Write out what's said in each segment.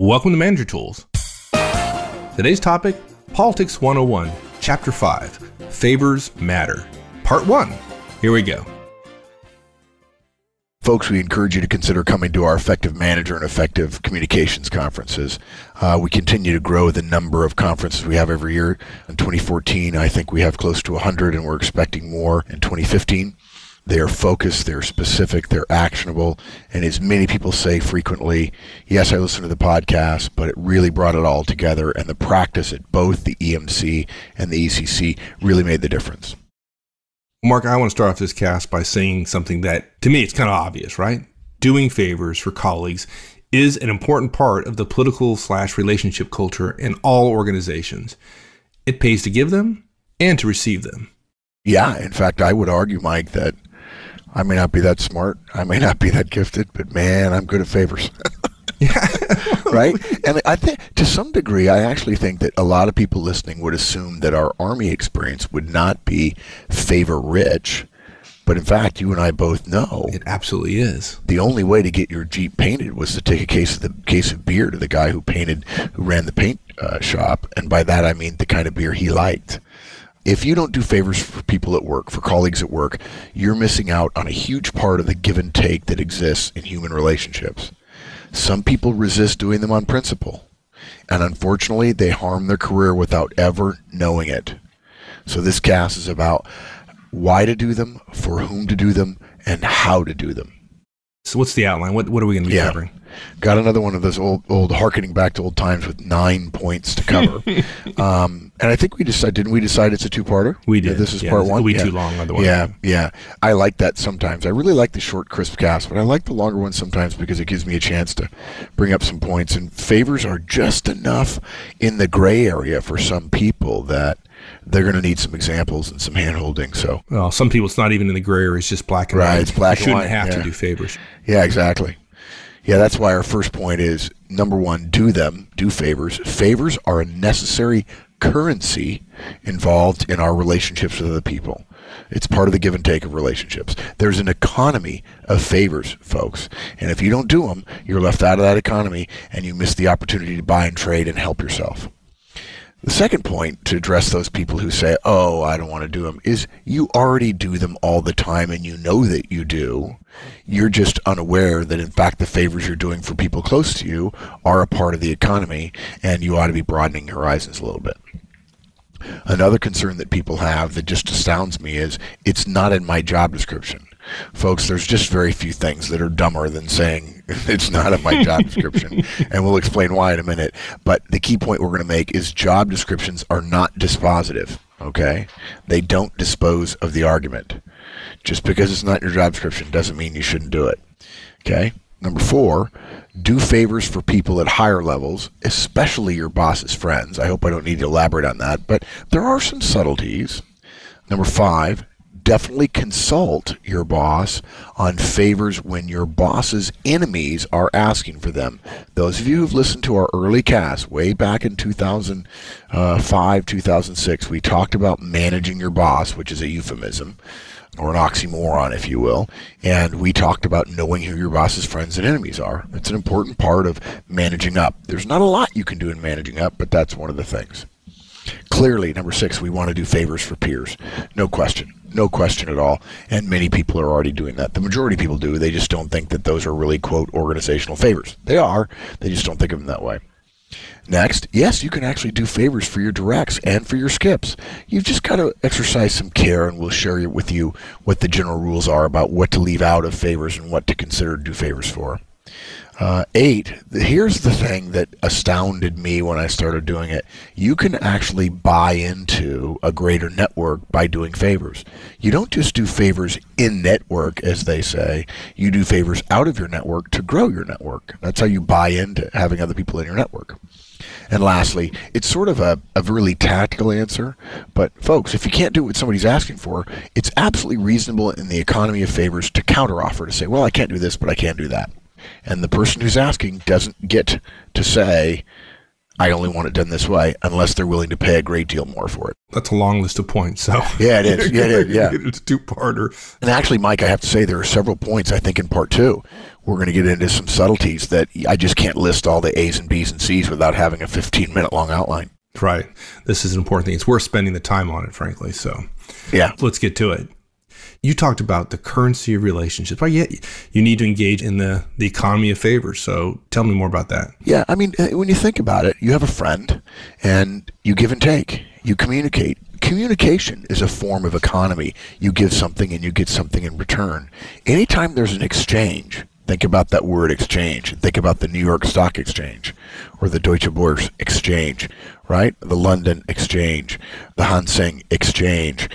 Welcome to Manager Tools. Today's topic Politics 101, Chapter 5 Favors Matter, Part 1. Here we go. Folks, we encourage you to consider coming to our Effective Manager and Effective Communications conferences. Uh, we continue to grow the number of conferences we have every year. In 2014, I think we have close to 100, and we're expecting more in 2015. They are focused, they're specific, they're actionable, and as many people say frequently, yes, I listen to the podcast, but it really brought it all together, and the practice at both the EMC and the ECC really made the difference. Mark, I want to start off this cast by saying something that to me it's kind of obvious, right? Doing favors for colleagues is an important part of the political slash relationship culture in all organizations. It pays to give them and to receive them. Yeah, in fact, I would argue, Mike, that I may not be that smart. I may not be that gifted, but man, I'm good at favors. yeah. right? And I think to some degree, I actually think that a lot of people listening would assume that our Army experience would not be favor rich. But in fact, you and I both know it absolutely is. The only way to get your Jeep painted was to take a case of the case of beer to the guy who painted, who ran the paint uh, shop, and by that I mean the kind of beer he liked if you don't do favors for people at work, for colleagues at work, you're missing out on a huge part of the give and take that exists in human relationships. Some people resist doing them on principle, and unfortunately, they harm their career without ever knowing it. So, this cast is about why to do them, for whom to do them, and how to do them. So, what's the outline? What, what are we going to be yeah. covering? Got another one of those old, old, harkening back to old times with nine points to cover. um, and I think we decided, didn't we decide it's a two-parter? We did. Yeah, this is yeah, part one. We yeah. too long otherwise. Yeah, yeah. I like that sometimes. I really like the short, crisp cast, but I like the longer ones sometimes because it gives me a chance to bring up some points. And favors are just enough in the gray area for some people that they're going to need some examples and some handholding. So, well, some people it's not even in the gray area; it's just black and right, white. It's black you and shouldn't white. have yeah. to do favors. Yeah, exactly. Yeah, that's why our first point is number one, do them, do favors. Favors are a necessary currency involved in our relationships with other people. It's part of the give and take of relationships. There's an economy of favors, folks. And if you don't do them, you're left out of that economy and you miss the opportunity to buy and trade and help yourself. The second point to address those people who say, oh, I don't want to do them, is you already do them all the time and you know that you do. You're just unaware that, in fact, the favors you're doing for people close to you are a part of the economy and you ought to be broadening your horizons a little bit. Another concern that people have that just astounds me is it's not in my job description. Folks, there's just very few things that are dumber than saying it's not in my job description. and we'll explain why in a minute. But the key point we're going to make is job descriptions are not dispositive. Okay? They don't dispose of the argument. Just because it's not in your job description doesn't mean you shouldn't do it. Okay? Number four, do favors for people at higher levels, especially your boss's friends. I hope I don't need to elaborate on that, but there are some subtleties. Number five, definitely consult your boss on favors when your boss's enemies are asking for them. Those of you who've listened to our early cast way back in 2005, 2006, we talked about managing your boss, which is a euphemism or an oxymoron, if you will. And we talked about knowing who your boss's friends and enemies are. It's an important part of managing up. There's not a lot you can do in managing up, but that's one of the things. Clearly, number six, we want to do favors for peers. No question. No question at all. And many people are already doing that. The majority of people do. They just don't think that those are really, quote, organizational favors. They are. They just don't think of them that way. Next, yes, you can actually do favors for your directs and for your skips. You've just got to exercise some care, and we'll share with you what the general rules are about what to leave out of favors and what to consider to do favors for. Uh, eight, here's the thing that astounded me when I started doing it. You can actually buy into a greater network by doing favors. You don't just do favors in network, as they say. You do favors out of your network to grow your network. That's how you buy into having other people in your network. And lastly, it's sort of a, a really tactical answer, but folks, if you can't do what somebody's asking for, it's absolutely reasonable in the economy of favors to counteroffer to say, well, I can't do this, but I can do that. And the person who's asking doesn't get to say, I only want it done this way unless they're willing to pay a great deal more for it. That's a long list of points. So yeah, it is. Yeah, it is. Yeah, it's a two parter. And actually, Mike, I have to say there are several points I think in part two we're going to get into some subtleties that I just can't list all the A's and B's and C's without having a 15 minute long outline. Right. This is an important thing. It's worth spending the time on it, frankly. So, yeah, let's get to it. You talked about the currency of relationships, but yet you need to engage in the, the economy of favors. So tell me more about that. Yeah, I mean, uh, when you think about it, you have a friend and you give and take, you communicate. Communication is a form of economy. You give something and you get something in return. Anytime there's an exchange, think about that word exchange. Think about the New York Stock Exchange or the Deutsche Börse Exchange, right? The London Exchange, the Hang Seng Exchange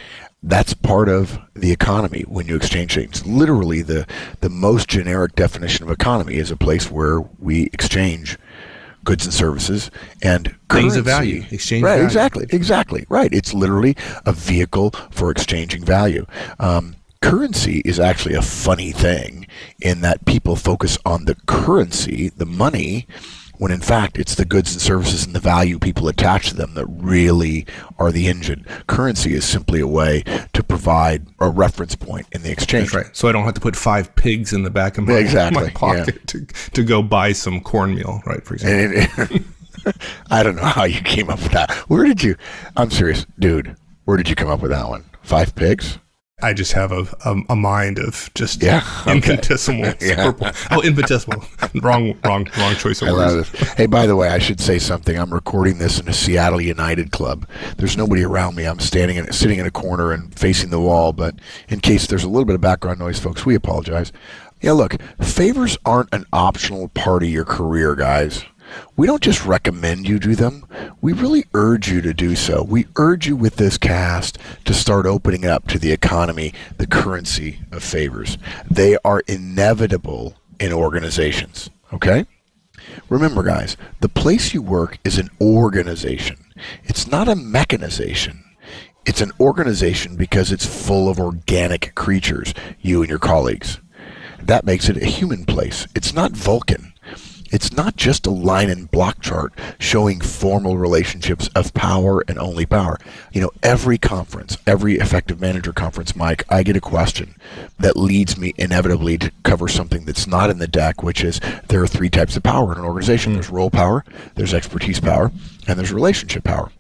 that's part of the economy when you exchange things. Literally, the the most generic definition of economy is a place where we exchange goods and services and things currency. of value. Exchange right, value. exactly, exactly, right. It's literally a vehicle for exchanging value. Um, currency is actually a funny thing in that people focus on the currency, the money when in fact it's the goods and services and the value people attach to them that really are the engine. Currency is simply a way to provide a reference point in the exchange. That's right. So I don't have to put five pigs in the back of my, exactly. my pocket yeah. to, to go buy some cornmeal, right, for example. I don't know how you came up with that. Where did you, I'm serious, dude, where did you come up with that one? Five pigs? I just have a, a, a mind of just yeah, infinitesimal. yeah. Oh, infinitesimal. wrong, wrong, wrong choice of I words. Hey, by the way, I should say something. I'm recording this in a Seattle United club. There's nobody around me. I'm standing and sitting in a corner and facing the wall. But in case there's a little bit of background noise, folks, we apologize. Yeah, look, favors aren't an optional part of your career, guys we don't just recommend you do them, we really urge you to do so. We urge you with this cast to start opening up to the economy, the currency of favors. They are inevitable in organizations, okay? Remember, guys, the place you work is an organization, it's not a mechanization. It's an organization because it's full of organic creatures, you and your colleagues. That makes it a human place. It's not Vulcan. It's not just a line and block chart showing formal relationships of power and only power. You know, every conference, every effective manager conference, Mike, I get a question that leads me inevitably to cover something that's not in the deck, which is there are three types of power in an organization. Mm. There's role power, there's expertise power, and there's relationship power.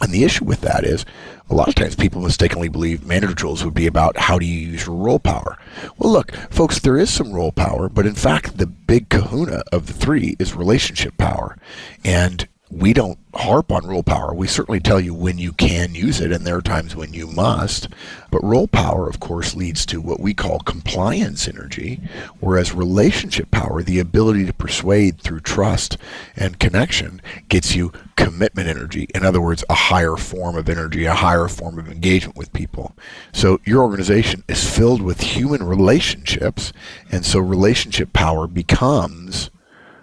And the issue with that is a lot of times people mistakenly believe manager tools would be about how do you use your role power. Well, look, folks, there is some role power, but in fact, the big kahuna of the three is relationship power. And we don't harp on role power. We certainly tell you when you can use it, and there are times when you must. But role power, of course, leads to what we call compliance energy, whereas relationship power, the ability to persuade through trust and connection, gets you commitment energy. In other words, a higher form of energy, a higher form of engagement with people. So your organization is filled with human relationships, and so relationship power becomes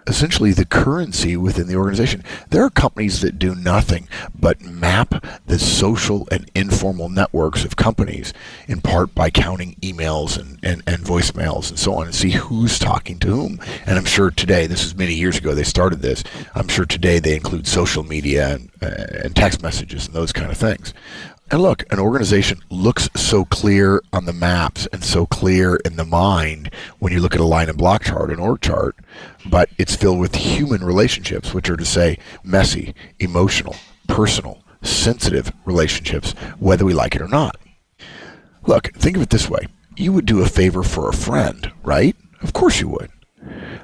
essentially the currency within the organization. There are companies that do nothing but map the social and informal networks of companies in part by counting emails and, and, and voicemails and so on and see who's talking to whom. And I'm sure today, this is many years ago they started this, I'm sure today they include social media and, uh, and text messages and those kind of things. And look, an organization looks so clear on the maps and so clear in the mind when you look at a line and block chart, an org chart, but it's filled with human relationships, which are to say messy, emotional, personal, sensitive relationships, whether we like it or not. Look, think of it this way. You would do a favor for a friend, right? Of course you would.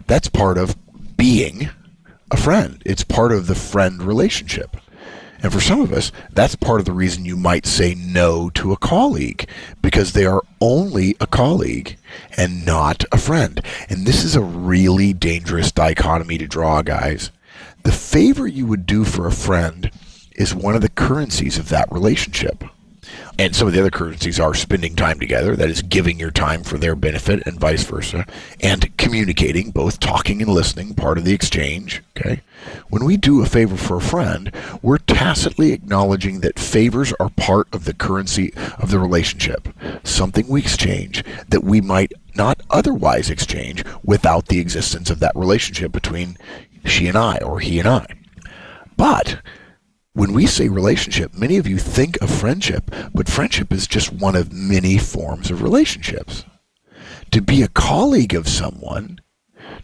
That's part of being a friend. It's part of the friend relationship. And for some of us, that's part of the reason you might say no to a colleague because they are only a colleague and not a friend. And this is a really dangerous dichotomy to draw, guys. The favor you would do for a friend is one of the currencies of that relationship. And some of the other currencies are spending time together, that is, giving your time for their benefit, and vice versa, and communicating, both talking and listening, part of the exchange. Okay? When we do a favor for a friend, we're tacitly acknowledging that favors are part of the currency of the relationship, something we exchange that we might not otherwise exchange without the existence of that relationship between she and I, or he and I. But when we say relationship, many of you think of friendship, but friendship is just one of many forms of relationships. To be a colleague of someone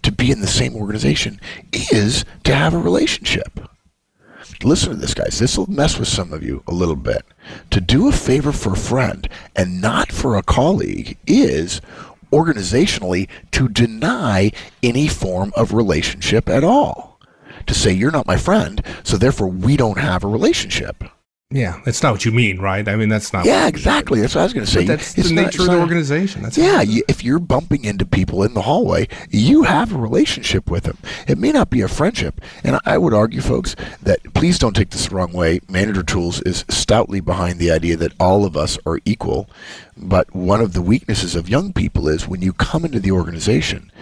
to be in the same organization is to have a relationship. Listen to this, guys. This will mess with some of you a little bit. To do a favor for a friend and not for a colleague is organizationally to deny any form of relationship at all. To say, you're not my friend, so therefore we don't have a relationship. Yeah, that's not what you mean, right? I mean, that's not. Yeah, exactly. That's what I was going to say. But that's It's the nature of the organization. That's Yeah, you, if you're bumping into people in the hallway, you have a relationship with them. It may not be a friendship. And I would argue, folks, that please don't take this the wrong way. Manager Tools is stoutly behind the idea that all of us are equal. But one of the weaknesses of young people is when you come into the organization,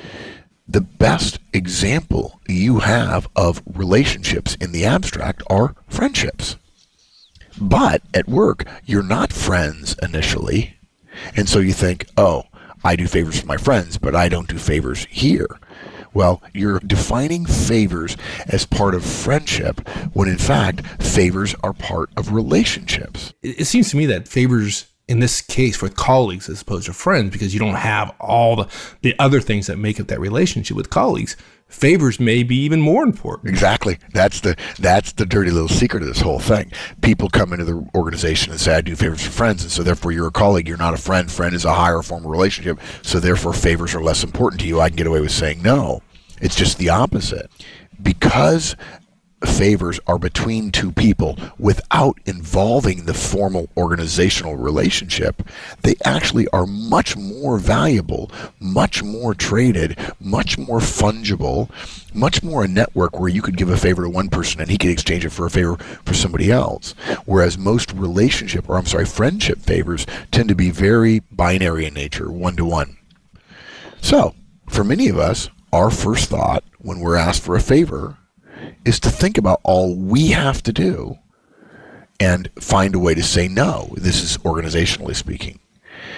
the best example you have of relationships in the abstract are friendships. But at work, you're not friends initially. And so you think, oh, I do favors for my friends, but I don't do favors here. Well, you're defining favors as part of friendship when in fact favors are part of relationships. it, seems to me that favors in this case with colleagues as opposed to friends because you don't have all the, the other things that make up that relationship with colleagues favors may be even more important Exactly. That's the that's the dirty little secret of this whole thing. People come into the organization and say, "I do favors for friends," and so therefore you're a colleague. You're not a friend. Friend is a higher form of relationship. So therefore favors are less important to you. I can get away with saying no. It's just the opposite. Because favors are between two people without involving the formal organizational relationship, they actually are much more valuable, much more traded, much more fungible, much more a network where you could give a favor to one person and he could exchange it for a favor for somebody else. Whereas most relationship, or I'm sorry, friendship favors tend to be very binary in nature, one to one. So, for many of us, our first thought when we're asked for a favor is to think about all we have to do and find a way to say no. This is organizationally speaking.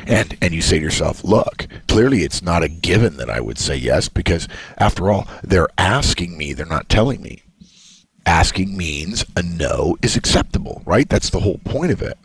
And and you say to yourself, look, clearly it's not a given that I would say yes because after all, they're asking me, they're not telling me. Asking means a no is acceptable, right? That's the whole point of it.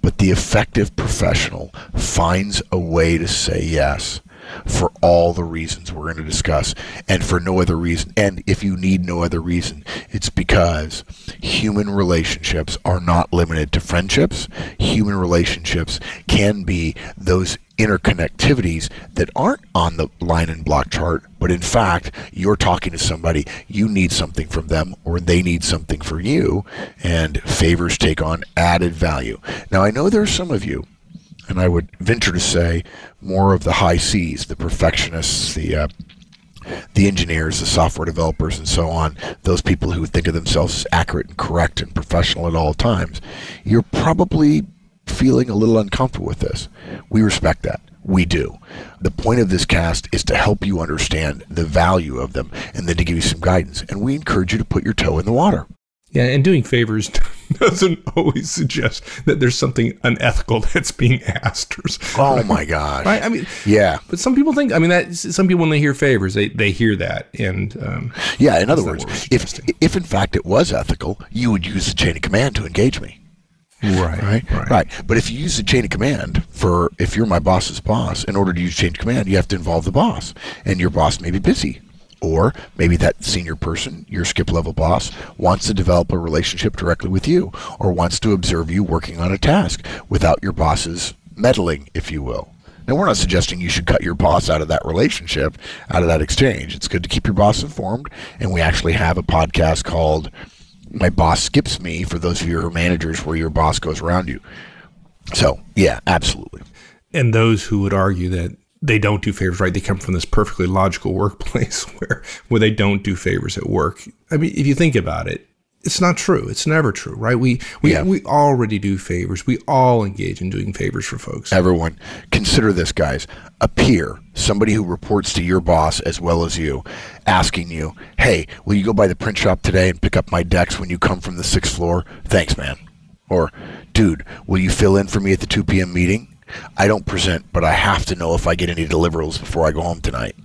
But the effective professional finds a way to say yes for all the reasons we're going to discuss and for no other reason. And if you need no other reason, it's because human relationships are not limited to friendships. Human relationships can be those interconnectivities that aren't on the line and block chart, but in fact, you're talking to somebody, you need something from them, or they need something for you, and favors take on added value. Now, I know there are some of you and I would venture to say more of the high C's, the perfectionists, the uh, the engineers, the software developers, and so on, those people who think of themselves as accurate and correct and professional at all times, you're probably feeling a little uncomfortable with this. We respect that. We do. The point of this cast is to help you understand the value of them and then to give you some guidance. And we encourage you to put your toe in the water. yeah and doing favors doesn't always suggest that there's something unethical that's being asked or Oh my gosh. right i mean Yeah. but some people think i mean that some people when they hear favors they, they hear that and um, Yeah, in other words, if if in fact it was ethical, you would use the chain of command to engage me, right right? Right. But if you use the chain of command for if you're my boss's boss, in order to use chain of command, you have to involve the boss, and your boss may be busy. Or maybe that senior person, your skip level boss, wants to develop a relationship directly with you, or wants to observe you working on a task without your boss's meddling, if you will. Now, we're not suggesting you should cut your boss out of that relationship, out of that exchange. It's good to keep your boss informed, and we actually have a podcast called "My Boss Skips Me" for those of you who are managers, where your boss goes around you. So, yeah, absolutely. and those who would argue that they don't do favors right they come from this perfectly logical workplace where where they don't do favors at work i mean if you think about it it's not true it's never true right we we, Yeah. we already do favors we all engage in doing favors for folks Everyone, consider this, guys. A peer, somebody who reports to your boss as well as you, asking you, hey, will you go by the print shop today and pick up my decks when you come from the sixth floor? Thanks, man. Or, dude, will you fill in for me at the 2 p.m. meeting? I don't present, but I have to know if I get any deliverables before I go home tonight.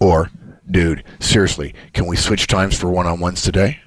Or, dude, seriously, can we switch times for one on ones today?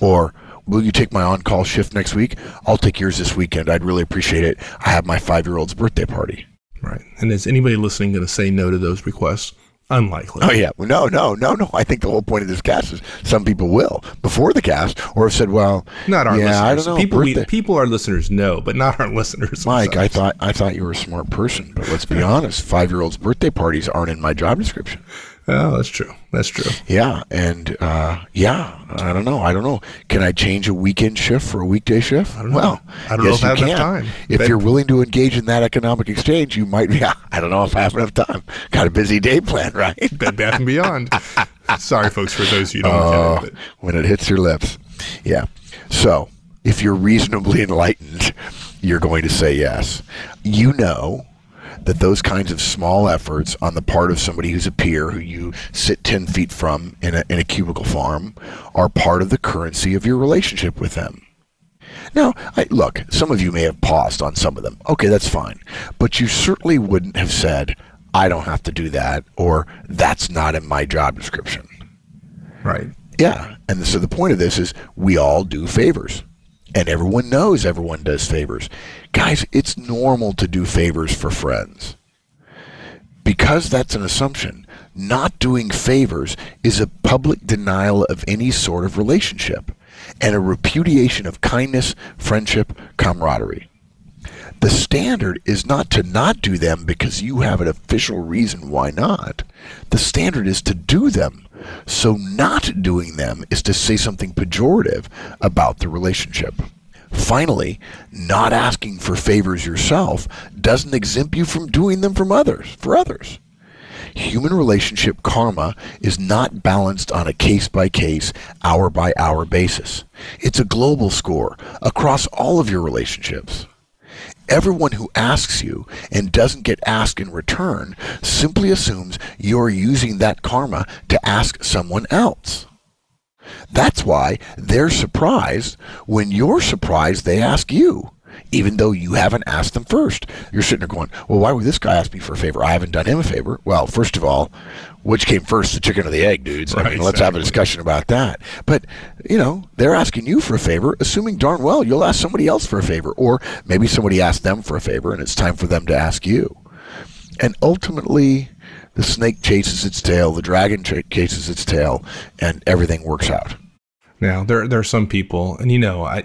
Or, will you take my on call shift next week? I'll take yours this weekend. I'd really appreciate it. I have my five year old's birthday party. right and is anybody listening going to say no to those requests Unlikely. Oh yeah, no, no, no, no. I think the whole point of this cast is some people will before the cast, or have said, "Well, Not our yeah, listeners. I don't know." People, we, people, our listeners know, but not our listeners. Mike, I thought I thought you were a smart person, but let's be honest, five year olds' birthday parties aren't in my job description. Oh, that's true. That's true. Yeah, and uh, yeah, I don't know. I don't know. Can I change a weekend shift for a weekday shift? I don't know. well, I don't know yes, if I you have enough can. time. If But- you're willing to engage in that economic exchange, you might. Yeah, I don't know if I have enough time. Got a busy day planned, right? Bed Bath and Beyond. Sorry, folks, for those you don't Oh, get it. when it hits your lips. Yeah. So, if you're reasonably enlightened, you're going to say yes. You know that those kinds of small efforts on the part of somebody who's a peer who you sit 10 feet from in a, in a cubicle farm are part of the currency of your relationship with them. Now, I, look, some of you may have paused on some of them. Okay, that's fine. But you certainly wouldn't have said, I don't have to do that, or that's not in my job description. Right. Yeah. And so the point of this is we all do favors. And everyone knows everyone does favors. Guys, it's normal to do favors for friends. Because that's an assumption, not doing favors is a public denial of any sort of relationship and a repudiation of kindness, friendship, camaraderie. The standard is not to not do them because you have an official reason why not. The standard is to do them. So not doing them is to say something pejorative about the relationship. Finally, not asking for favors yourself doesn't exempt you from doing them from others, for others. Human relationship karma is not balanced on a case by case, hour by hour basis. It's a global score across all of your relationships. Everyone who asks you and doesn't get asked in return simply assumes you're using that karma to ask someone else. That's why they're surprised when you're surprised they ask you, even though you haven't asked them first. You're sitting there going, Well, why would this guy ask me for a favor? I haven't done him a favor. Well, first of all, which came first, the chicken or the egg, dudes? I Right, mean, let's have a discussion about that. But, you know, they're asking you for a favor, assuming darn well you'll ask somebody else for a favor. Or maybe somebody asked them for a favor and it's time for them to ask you. And ultimately, the snake chases its tail, the dragon ch- chases its tail, and everything works out. Now there there are some people, and you know, I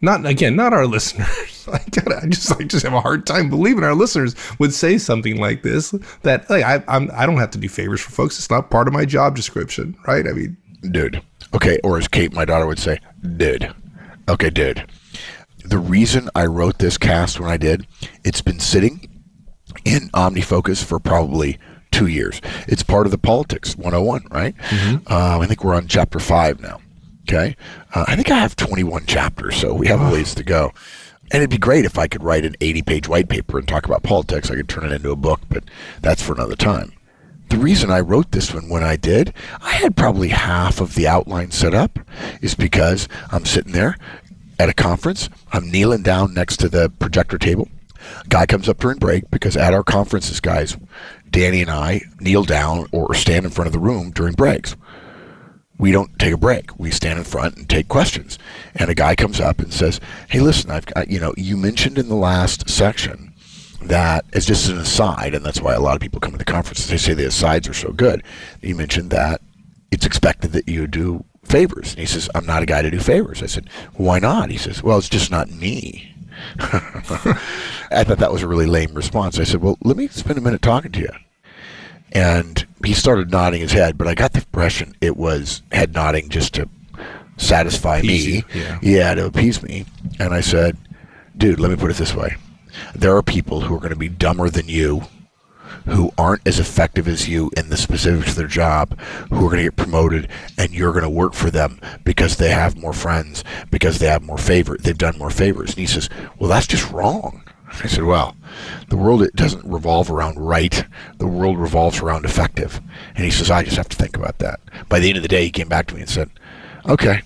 not again, not our listeners. I gotta, I just I just have a hard time believing our listeners would say something like this. That like I I'm I don't have to do favors for folks. It's not part of my job description, right? I mean, dude. Okay, or as Kate, my daughter, would say, dude. Okay, dude. The reason I wrote this cast when I did, it's been sitting in OmniFocus for probably two years. It's part of the Politics 101, right? Um, I think we're on chapter five now. Okay. Uh, I think I have 21 chapters, so we have a ways to go. And it'd be great if I could write an 80 page white paper and talk about politics. I could turn it into a book, but that's for another time. The reason I wrote this one when I did, I had probably half of the outline set up, is because I'm sitting there at a conference. I'm kneeling down next to the projector table. Guy comes up during break because at our conferences, guys, Danny and I kneel down or stand in front of the room during breaks. We don't take a break. We stand in front and take questions. And a guy comes up and says, "Hey, listen, I've got you know, you mentioned in the last section that as just an aside, and that's why a lot of people come to the conferences. They say the asides are so good. You mentioned that it's expected that you do favors. And he says, I'm not a guy to do favors. I said, why not? He says, well, it's just not me. I thought that was a really lame response. I said, well, let me spend a minute talking to you. And he started nodding his head, but I got the impression it was head nodding just to satisfy Appease me. you, yeah. to appease me. And I said, dude, let me put it this way. There are people who are going to be dumber than you, who aren't as effective as you in the specifics of their job, who are going to get promoted, and you're going to work for them because they have more friends, because they have more favor, they've done more favors. And he says, well, that's just wrong. I said, well, the world it doesn't revolve around right. The world revolves around effective. And he says, I just have to think about that. By the end of the day, he came back to me and said, okay.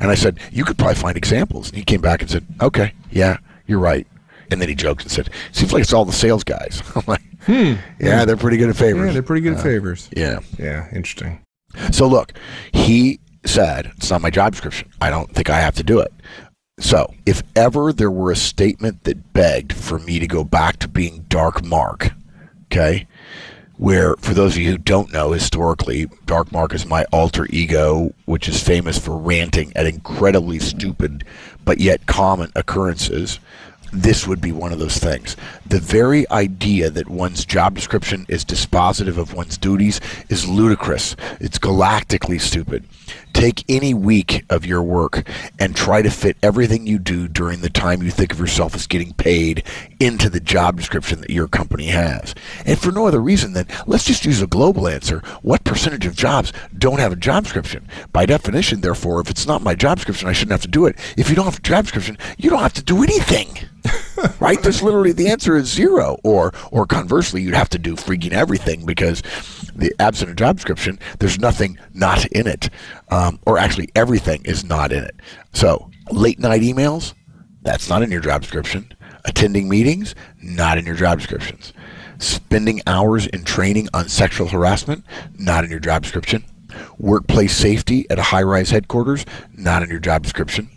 And I said, you could probably find examples. And he came back and said, okay, yeah, you're right. And then he joked and said, seems like it's all the sales guys. I'm like, Hmm. yeah, they're pretty good at favors. yeah, they're pretty good at favors. yeah. Yeah, interesting. So look, he said it's not my job description. I don't think I have to do it. So if ever there were a statement that begged for me to go back to being Dark Mark, okay, where, for those of you who don't know, historically, Dark Mark is my alter ego, which is famous for ranting at incredibly stupid but yet common occurrences. This would be one of those things. The very idea that one's job description is dispositive of one's duties is ludicrous. It's galactically stupid. Take any week of your work and try to fit everything you do during the time you think of yourself as getting paid into the job description that your company has. And for no other reason than let's just use a global answer. What percentage of jobs don't have a job description? By definition, therefore, if it's not my job description, I shouldn't have to do it. If you don't have a job description, you don't have to do anything. right? There's literally the answer is zero. Or or conversely, you'd have to do freaking everything because the absent a job description, there's nothing not in it. Um, or actually, everything is not in it. So late night emails, that's not in your job description. Attending meetings, not in your job descriptions. Spending hours in training on sexual harassment, not in your job description. Workplace safety at a high rise headquarters, not in your job description.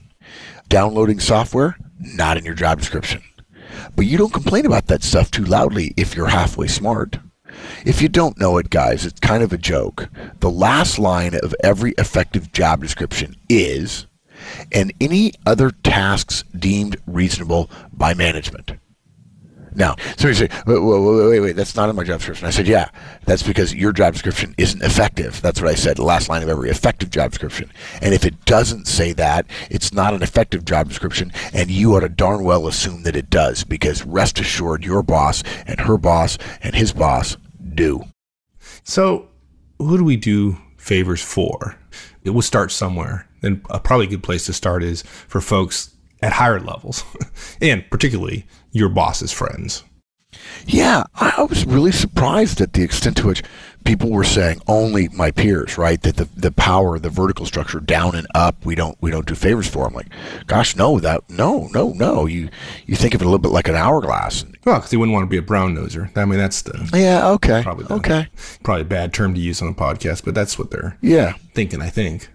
Downloading software, not in your job description. But you don't complain about that stuff too loudly if you're halfway smart. If you don't know it, guys, it's kind of a joke. The last line of every effective job description is, and any other tasks deemed reasonable by management. Now, so you say, wait, wait, wait, wait, that's not in my job description. I said, yeah, that's because your job description isn't effective. That's what I said, the last line of every effective job description. And if it doesn't say that, it's not an effective job description, and you ought to darn well assume that it does, because rest assured, your boss and her boss and his boss do. So, who do we do favors for? It will start somewhere. And a probably good place to start is for folks at higher levels, and particularly your boss's friends. Yeah, I was really surprised at the extent to which people were saying only my peers, right? That the, the power, the vertical structure, down and up, we don't we don't do favors for. I'm like, gosh, no, that no, no, no. You you think of it a little bit like an hourglass. Well, because you wouldn't want to be a brown noser. I mean, that's the yeah, okay, probably the, okay, probably a bad term to use on a podcast, but that's what they're yeah thinking. I think.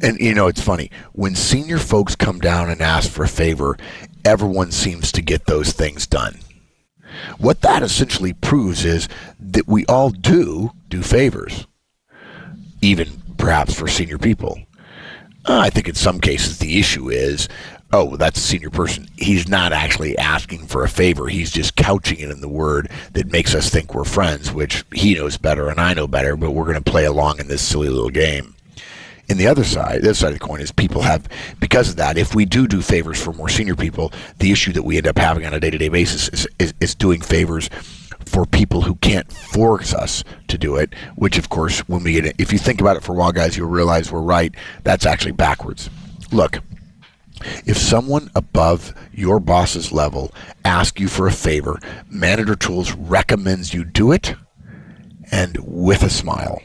And you know, it's funny when senior folks come down and ask for a favor, everyone seems to get those things done. What that essentially proves is that we all do do favors, even perhaps for senior people. Uh, I think in some cases the issue is, oh, that's a senior person. He's not actually asking for a favor. He's just couching it in the word that makes us think we're friends, which he knows better and I know better, but we're going to play along in this silly little game. In the other side, the other side of the coin is people have, because of that, if we do do favors for more senior people, the issue that we end up having on a day to day basis is, is, is doing favors for people who can't force us to do it, which of course, when we get it, if you think about it for a while, guys, you'll realize we're right. That's actually backwards. Look, if someone above your boss's level asks you for a favor, Manager Tools recommends you do it and with a smile.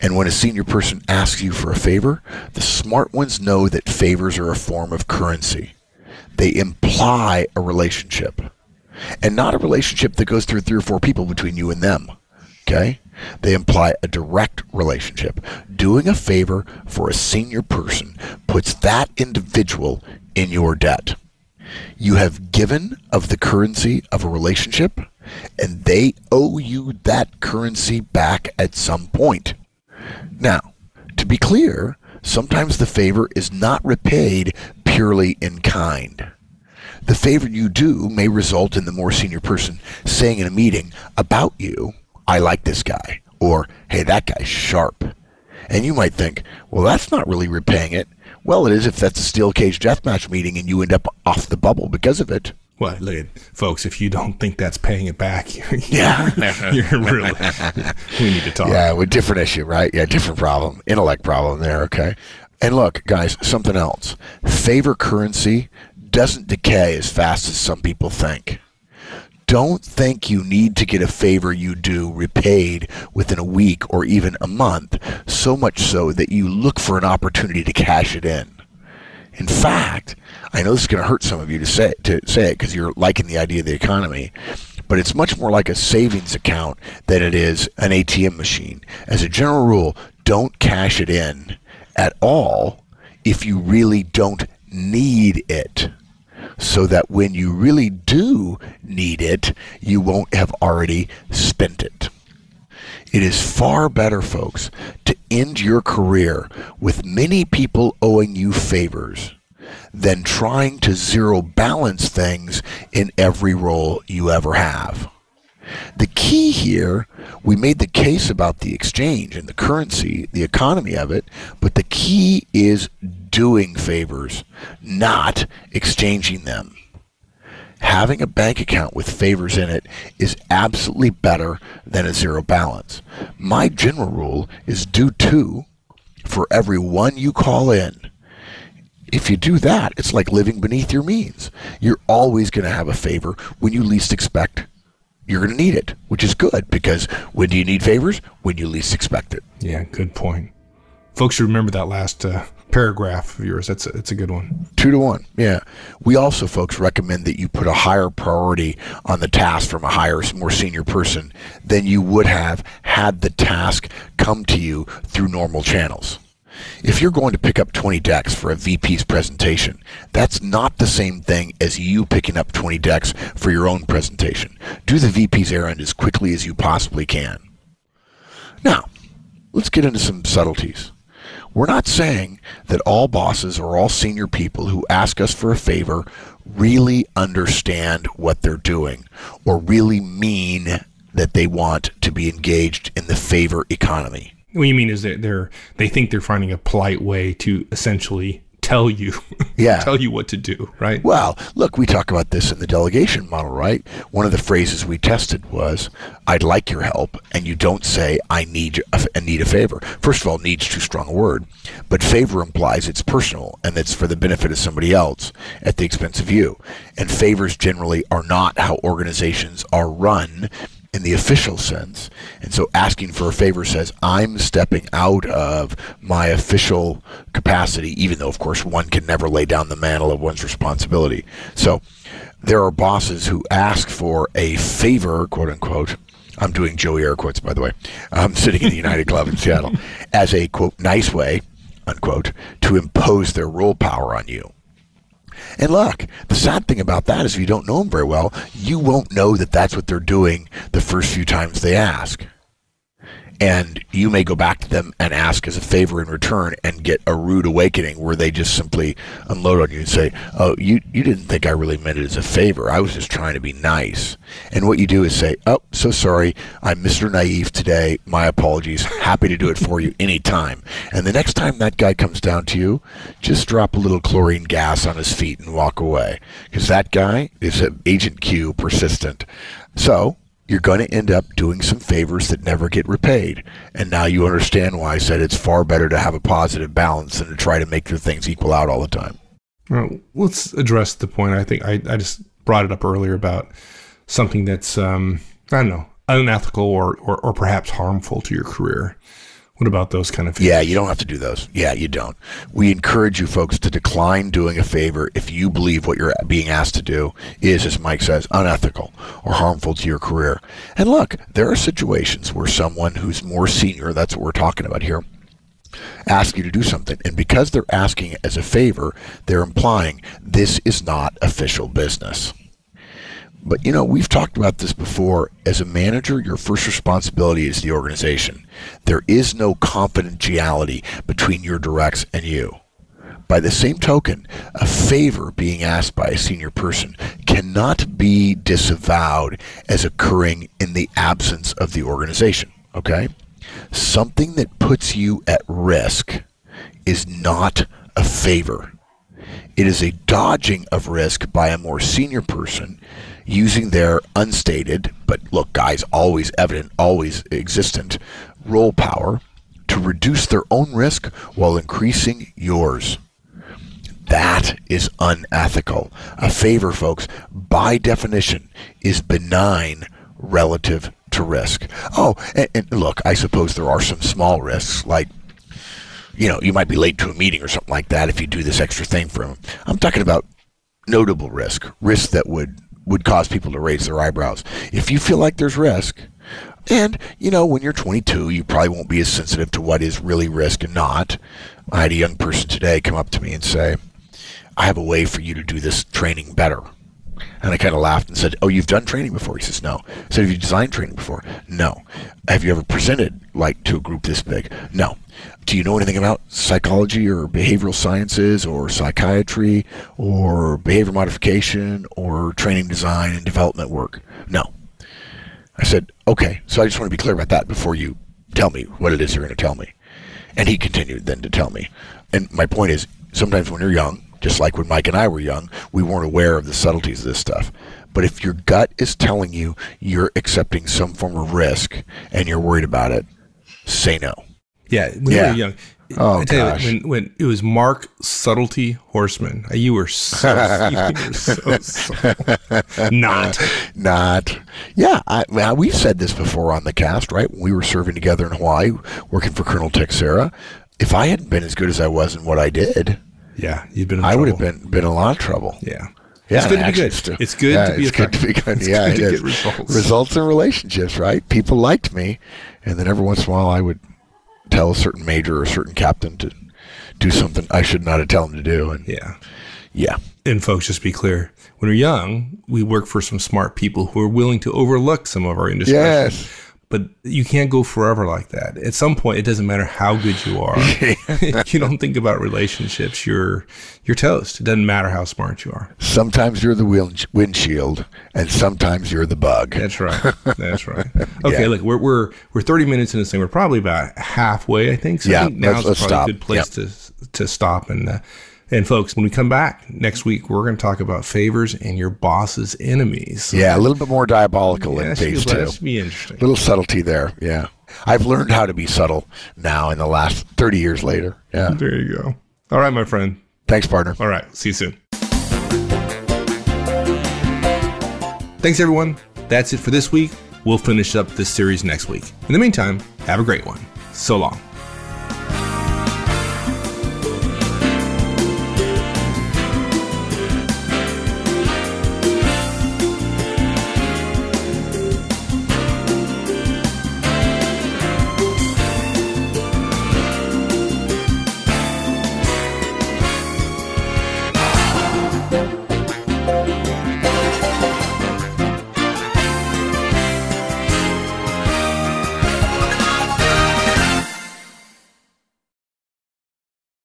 And when a senior person asks you for a favor, the smart ones know that favors are a form of currency. They imply a relationship. And not a relationship that goes through three or four people between you and them. Okay? They imply a direct relationship. Doing a favor for a senior person puts that individual in your debt. You have given of the currency of a relationship, and they owe you that currency back at some point. Now, to be clear, sometimes the favor is not repaid purely in kind. The favor you do may result in the more senior person saying in a meeting about you, I like this guy, or hey, that guy's sharp. And you might think, well, that's not really repaying it. Well, it is if that's a steel cage deathmatch meeting and you end up off the bubble because of it. Well, look at folks. If you don't think that's paying it back, you're, yeah, you're really. we need to talk. Yeah, with different issue, right? Yeah, different problem, intellect problem there. Okay, and look, guys, something else. Favor currency doesn't decay as fast as some people think. Don't think you need to get a favor you do repaid within a week or even a month, so much so that you look for an opportunity to cash it in. In fact, I know this is going to hurt some of you to say to say it because you're liking the idea of the economy, but it's much more like a savings account than it is an ATM machine. As a general rule, don't cash it in at all if you really don't need it. So that when you really do need it, you won't have already spent it. It is far better, folks, to end your career with many people owing you favors than trying to zero balance things in every role you ever have. The key here, we made the case about the exchange and the currency, the economy of it, but the key is doing favors, not exchanging them. Having a bank account with favors in it is absolutely better than a zero balance. My general rule is do two for every one you call in. If you do that, it's like living beneath your means. You're always going to have a favor when you least expect you're going to need it, which is good because when do you need favors? When you least expect it. Yeah, good point. Folks remember that last uh, paragraph of yours. That's a, a good one. Two to one. Yeah. We also, folks, recommend that you put a higher priority on the task from a higher, more senior person than you would have had the task come to you through normal channels. If you're going to pick up 20 decks for a VP's presentation, that's not the same thing as you picking up 20 decks for your own presentation. Do the VP's errand as quickly as you possibly can. Now, let's get into some subtleties. We're not saying that all bosses or all senior people who ask us for a favor really understand what they're doing or really mean that they want to be engaged in the favor economy. What you mean is that they're they think they're finding a polite way to essentially tell you yeah. tell you what to do right? Well look we talk about this in the delegation model right? One of the phrases we tested was i'd like your help and you don't say i need a, need a favor. First of all needs too strong a word but favor implies it's personal and it's for the benefit of somebody else at the expense of you. And favors generally are not how organizations are run in the official sense. And so asking for a favor says, I'm stepping out of my official capacity, even though, of course, one can never lay down the mantle of one's responsibility. So there are bosses who ask for a favor, quote unquote. I'm doing Joey air quotes, by the way. I'm sitting in the United Club in Seattle as a, quote, nice way, unquote, to impose their rule power on you. And look, the sad thing about that is if you don't know them very well, you won't know that that's what they're doing the first few times they ask and you may go back to them and ask as a favor in return and get a rude awakening where they just simply unload on you and say, "Oh, you you didn't think I really meant it as a favor. I was just trying to be nice." And what you do is say, "Oh, so sorry. I'm Mr. Naive today. My apologies. Happy to do it for you anytime." And the next time that guy comes down to you, just drop a little chlorine gas on his feet and walk away because that guy is an agent Q persistent. So, you're going to end up doing some favors that never get repaid. And now you understand why I said it's far better to have a positive balance than to try to make your things equal out all the time. Let's address the point. I think I, I just brought it up earlier about something that's, um, I don't know, unethical or, or, or perhaps harmful to your career. What about those kind of things? Yeah, you don't have to do those. Yeah, you don't. We encourage you folks to decline doing a favor if you believe what you're being asked to do is, as Mike says, unethical or harmful to your career. And look, there are situations where someone who's more senior, that's what we're talking about here, ask you to do something. And because they're asking as a favor, they're implying this is not official business. But you know, we've talked about this before. As a manager, your first responsibility is the organization. There is no confidentiality between your directs and you. By the same token, a favor being asked by a senior person cannot be disavowed as occurring in the absence of the organization. Okay? Something that puts you at risk is not a favor. It is a dodging of risk by a more senior person using their unstated, but look, guys, always evident, always existent role power to reduce their own risk while increasing yours. That is unethical. A favor, folks, by definition, is benign relative to risk. Oh, and, and, look, I suppose there are some small risks, like, you know, you might be late to a meeting or something like that if you do this extra thing for them. I'm talking about notable risk, risk that would would cause people to raise their eyebrows. If you feel like there's risk, and you know, when you're 22, you probably won't be as sensitive to what is really risk and not. I had a young person today come up to me and say, "I have a way for you to do this training better." And I kind of laughed and said, "Oh, you've done training before?" He says, "No." I said, "Have you designed training before?" "No." "Have you ever presented like to a group this big?" "No." "Do you know anything about psychology or behavioral sciences or psychiatry or behavior modification or training design and development work?" "No." I said, "Okay." So I just want to be clear about that before you tell me what it is you're going to tell me. And he continued then to tell me. And my point is, sometimes when you're young, just like when Mike and I were young, we weren't aware of the subtleties of this stuff. But if your gut is telling you you're accepting some form of risk and you're worried about it, say no. Yeah, when Yeah. you were young. Oh, I tell gosh. you, when, when it was Mark Subtlety Horseman, you were so, you were so, so not. Not. Yeah, I, well, we've said this before on the cast, right? When we were serving together in Hawaii, working for Colonel Texera. If I hadn't been as good as I was in what I did, Yeah, you've been. In I would have been been in a lot of trouble. Yeah, Yeah, it's good to be good. still- It's good yeah, to be it's good to be good. It's yeah, good it get results. Results in relationships, right? People liked me, and then every once in a while, I would tell a certain major or a certain captain to do something I should not have told him to do, and Yeah. yeah, And folks, just be clear. When we're young, we work for some smart people who are willing to overlook some of our indiscretions. yes, But you can't go forever like that. At some point, it doesn't matter how good you are. you don't think about relationships. You're you're toast. It doesn't matter how smart you are. sometimes you're the wind- windshield, and sometimes you're the bug. That's right. That's right. Okay, Yeah. look, we're we're we're 30 minutes in this thing. We're probably about halfway, I think. So Yeah, I think now's let's- let's probably stop. a good place to to stop and uh, and folks, when we come back next week, we're going to talk about favors and your boss's enemies. Yeah, a little bit more diabolical Yeah, in phase be, that two. should be interesting. A little subtlety there. Yeah, I've learned how to be subtle now in the last thirty years later. Yeah, There you go. All right, my friend. thanks, partner. All right. See you soon. Thanks, everyone. That's it for this week. We'll finish up this series next week. In the meantime, have a great one. So long.